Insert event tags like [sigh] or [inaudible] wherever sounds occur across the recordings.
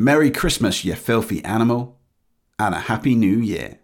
Merry Christmas, you filthy animal, and a Happy New Year.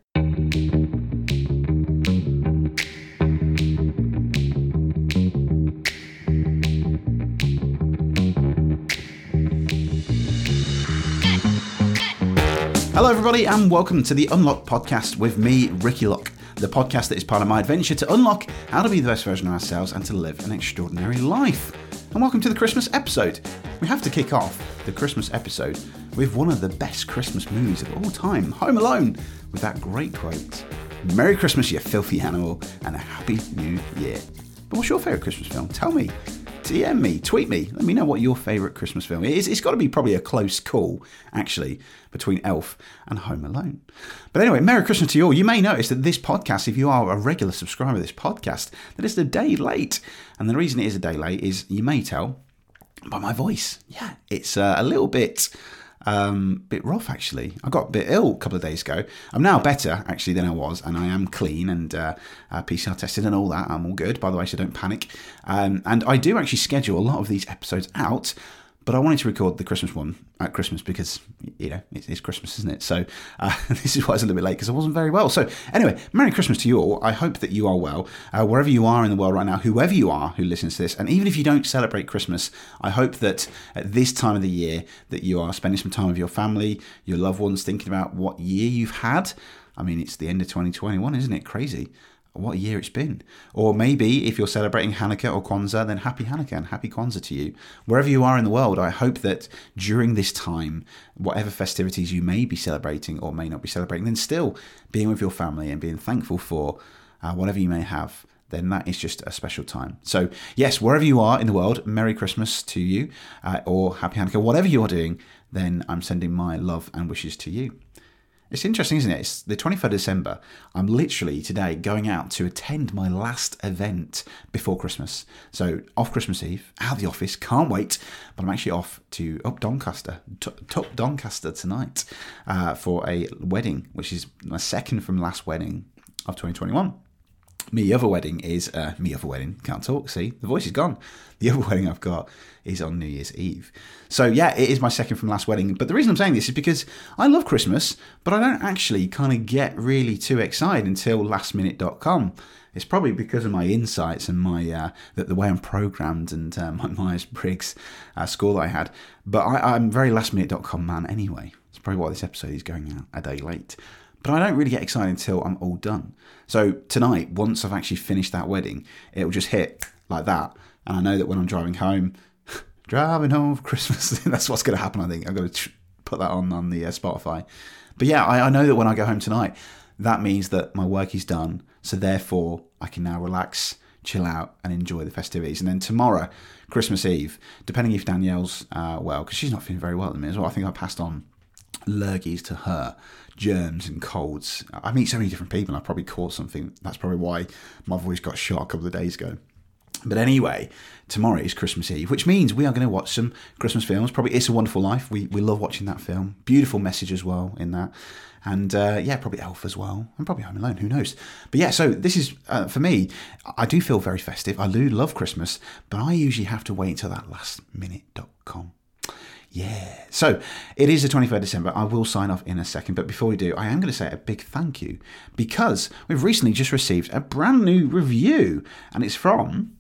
Hello, everybody, and welcome to the Unlock podcast with me, Ricky Lock, the podcast that is part of my adventure to unlock how to be the best version of ourselves and to live an extraordinary life. And welcome to the Christmas episode. We have to kick off the Christmas episode with one of the best Christmas movies of all time, Home Alone, with that great quote Merry Christmas, you filthy animal, and a Happy New Year. But what's your favourite Christmas film? Tell me. DM me, tweet me, let me know what your favourite Christmas film is. It's got to be probably a close call, actually, between Elf and Home Alone. But anyway, Merry Christmas to you all. You may notice that this podcast, if you are a regular subscriber of this podcast, that it's a day late. And the reason it is a day late is you may tell by my voice. Yeah, it's uh, a little bit um, bit rough actually. I got a bit ill a couple of days ago. I'm now better actually than I was, and I am clean and uh, uh, PCR tested and all that. I'm all good, by the way, so don't panic. Um, and I do actually schedule a lot of these episodes out but I wanted to record the Christmas one at Christmas because, you know, it's, it's Christmas, isn't it? So uh, [laughs] this is why I was a little bit late because I wasn't very well. So anyway, Merry Christmas to you all. I hope that you are well. Uh, wherever you are in the world right now, whoever you are who listens to this, and even if you don't celebrate Christmas, I hope that at this time of the year that you are spending some time with your family, your loved ones, thinking about what year you've had. I mean, it's the end of 2021, isn't it? Crazy what a year it's been. Or maybe if you're celebrating Hanukkah or Kwanzaa, then happy Hanukkah and happy Kwanzaa to you. Wherever you are in the world, I hope that during this time, whatever festivities you may be celebrating or may not be celebrating, then still being with your family and being thankful for uh, whatever you may have. Then that is just a special time. So, yes, wherever you are in the world, Merry Christmas to you uh, or Happy Hanukkah, whatever you're doing, then I'm sending my love and wishes to you. It's interesting, isn't it? It's the 23rd of December. I'm literally today going out to attend my last event before Christmas. So, off Christmas Eve, out of the office, can't wait. But I'm actually off to up Doncaster, top Doncaster tonight uh, for a wedding, which is my second from last wedding of 2021. Me other wedding is uh, me other wedding. Can't talk. See, the voice is gone. The [laughs] other wedding I've got is on New Year's Eve. So yeah, it is my second from last wedding. But the reason I'm saying this is because I love Christmas, but I don't actually kind of get really too excited until lastminute.com. It's probably because of my insights and my uh, the, the, way I'm programmed and uh, my [laughs] Myers Briggs uh, score that I had. But I, I'm very lastminute.com man anyway. It's probably why this episode is going out a day late. But I don't really get excited until I'm all done. So tonight, once I've actually finished that wedding, it'll just hit like that. And I know that when I'm driving home, [laughs] driving home for Christmas, [laughs] that's what's going to happen, I think. I'm going to put that on on the uh, Spotify. But yeah, I, I know that when I go home tonight, that means that my work is done. So therefore, I can now relax, chill out, and enjoy the festivities. And then tomorrow, Christmas Eve, depending if Danielle's uh, well, because she's not feeling very well at the minute as well. I think I passed on lurgies to her germs and colds. I meet so many different people, and I probably caught something. That's probably why my voice got shot a couple of days ago. But anyway, tomorrow is Christmas Eve, which means we are going to watch some Christmas films. Probably It's a Wonderful Life. We, we love watching that film. Beautiful message as well in that. And uh, yeah, probably Elf as well. And probably Home Alone. Who knows? But yeah, so this is, uh, for me, I do feel very festive. I do love Christmas, but I usually have to wait until that last minute.com. Yeah. So it is the 23rd December. I will sign off in a second. But before we do, I am going to say a big thank you because we've recently just received a brand new review and it's from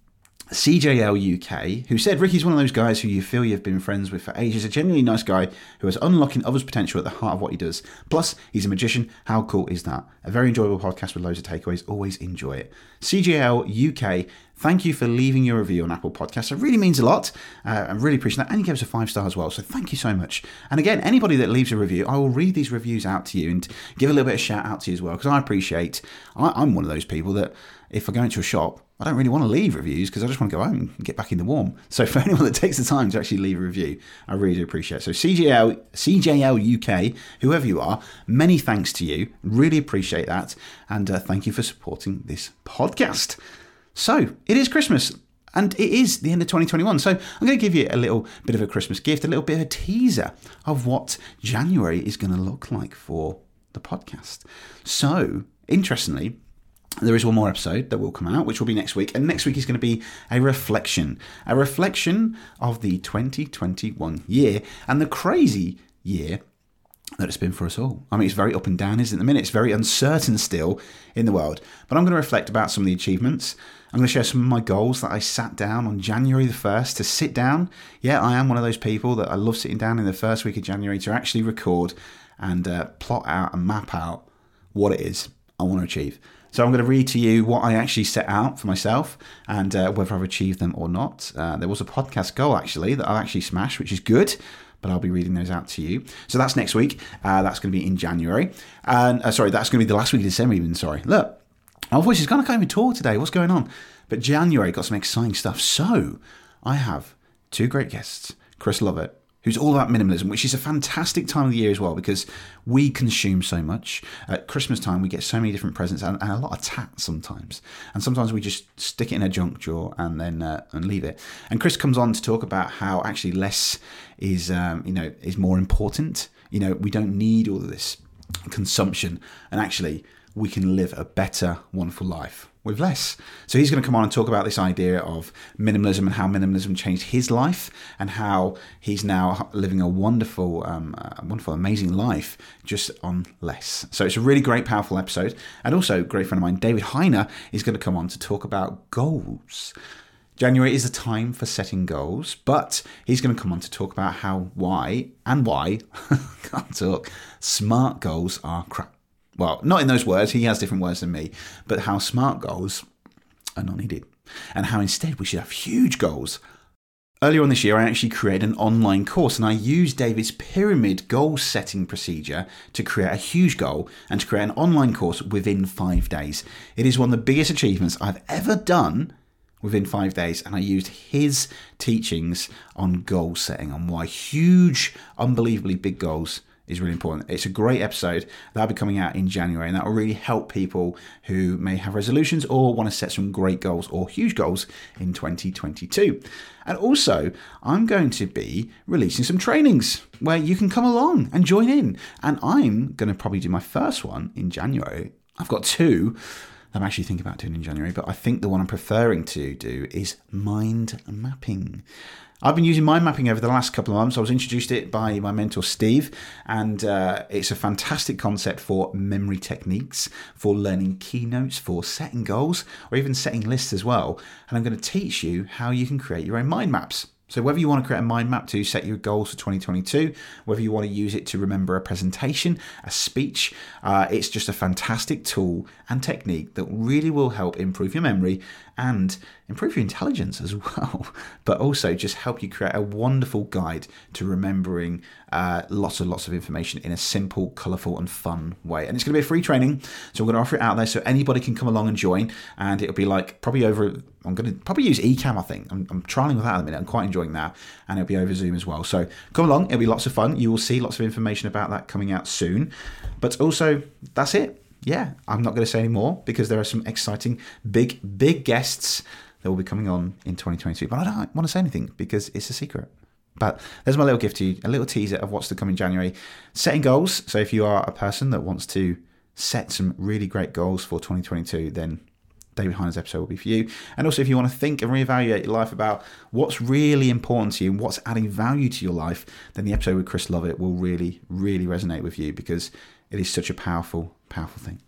CJL UK, who said Ricky's one of those guys who you feel you've been friends with for ages. A genuinely nice guy who is unlocking others' potential at the heart of what he does. Plus, he's a magician. How cool is that? A very enjoyable podcast with loads of takeaways. Always enjoy it. CJL UK, thank you for leaving your review on Apple Podcasts. It really means a lot. Uh, I really appreciate that. And you gave us a five star as well. So thank you so much. And again, anybody that leaves a review, I will read these reviews out to you and give a little bit of shout out to you as well because I appreciate. I, I'm one of those people that if I go into a shop I don't really want to leave reviews because I just want to go home and get back in the warm. So for [laughs] anyone that takes the time to actually leave a review, I really do appreciate it. So CJL, CJL UK, whoever you are, many thanks to you. Really appreciate that. And uh, thank you for supporting this podcast. So it is Christmas. And it is the end of 2021. So I'm going to give you a little bit of a Christmas gift, a little bit of a teaser of what January is going to look like for the podcast. So, interestingly, there is one more episode that will come out, which will be next week. And next week is going to be a reflection, a reflection of the 2021 year and the crazy year that it's been for us all. I mean, it's very up and down, isn't it? The minute, it's very uncertain still in the world. But I'm going to reflect about some of the achievements. I'm going to share some of my goals that I sat down on January the 1st to sit down. Yeah, I am one of those people that I love sitting down in the first week of January to actually record and uh, plot out and map out what it is I want to achieve. So I'm going to read to you what I actually set out for myself and uh, whether I've achieved them or not. Uh, there was a podcast goal actually that I actually smashed, which is good but I'll be reading those out to you. So that's next week. Uh, that's going to be in January. And uh, sorry, that's going to be the last week of December, even. Sorry. Look, my voice is kind of can't even today. What's going on? But January got some exciting stuff. So I have two great guests Chris Lovett who's all about minimalism, which is a fantastic time of the year as well because we consume so much. At Christmas time, we get so many different presents and, and a lot of tat sometimes. And sometimes we just stick it in a junk drawer and then uh, and leave it. And Chris comes on to talk about how actually less is um, you know is more important. You know, we don't need all of this consumption, and actually we can live a better, wonderful life with less. So he's going to come on and talk about this idea of minimalism and how minimalism changed his life and how he's now living a wonderful, um, wonderful, amazing life just on less. So it's a really great, powerful episode. And also, a great friend of mine, David Heiner, is going to come on to talk about goals. January is a time for setting goals, but he's going to come on to talk about how, why, and why, [laughs] can't talk, smart goals are crap well, not in those words, he has different words than me, but how smart goals are not needed. And how instead we should have huge goals. Earlier on this year, I actually created an online course and I used David's pyramid goal setting procedure to create a huge goal and to create an online course within five days. It is one of the biggest achievements I've ever done within five days, and I used his teachings on goal setting, on why huge, unbelievably big goals is really important. It's a great episode. That'll be coming out in January, and that will really help people who may have resolutions or want to set some great goals or huge goals in 2022. And also, I'm going to be releasing some trainings where you can come along and join in. And I'm going to probably do my first one in January. I've got two. I'm actually thinking about doing in January, but I think the one I'm preferring to do is mind mapping. I've been using mind mapping over the last couple of months. I was introduced to it by my mentor Steve, and uh, it's a fantastic concept for memory techniques, for learning keynotes, for setting goals, or even setting lists as well. And I'm going to teach you how you can create your own mind maps. So, whether you want to create a mind map to set your goals for 2022, whether you want to use it to remember a presentation, a speech, uh, it's just a fantastic tool and technique that really will help improve your memory and improve your intelligence as [laughs] well, but also just help you create a wonderful guide to remembering uh, lots and lots of information in a simple, colourful, and fun way. And it's going to be a free training, so we're going to offer it out there so anybody can come along and join. And it'll be like probably over, I'm going to probably use Ecamm, I think. I'm, I'm trialing with that at the minute. I'm quite enjoying that. And it'll be over Zoom as well. So come along, it'll be lots of fun. You will see lots of information about that coming out soon. But also, that's it yeah, I'm not going to say any more because there are some exciting, big, big guests that will be coming on in 2022. But I don't want to say anything because it's a secret. But there's my little gift to you, a little teaser of what's to come in January. Setting goals. So if you are a person that wants to set some really great goals for 2022, then David Heiner's episode will be for you. And also, if you want to think and reevaluate your life about what's really important to you and what's adding value to your life, then the episode with Chris Lovett will really, really resonate with you because it is such a powerful, powerful thing.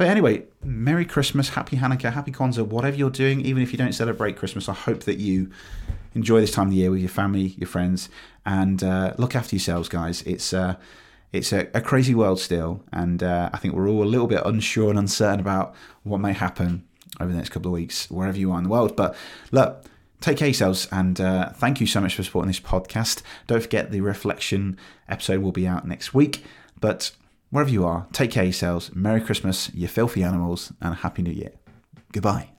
But anyway, Merry Christmas, Happy Hanukkah, Happy Kwanzaa, whatever you're doing, even if you don't celebrate Christmas, I hope that you enjoy this time of the year with your family, your friends, and uh, look after yourselves, guys. It's uh, it's a, a, crazy world still, and uh, I think we're all a little bit unsure and uncertain about what may happen over the next couple of weeks, wherever you are in the world. But look, take care yourselves, and uh, thank you so much for supporting this podcast. Don't forget the reflection episode will be out next week. But wherever you are, take care of yourselves. Merry Christmas, you filthy animals, and Happy New Year. Goodbye.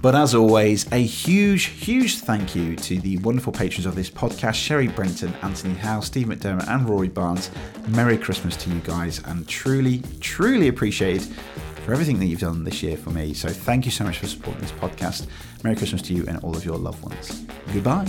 But as always, a huge, huge thank you to the wonderful patrons of this podcast Sherry Brenton, Anthony Howe, Steve McDermott, and Rory Barnes. Merry Christmas to you guys, and truly, truly appreciated for everything that you've done this year for me. So thank you so much for supporting this podcast. Merry Christmas to you and all of your loved ones. Goodbye.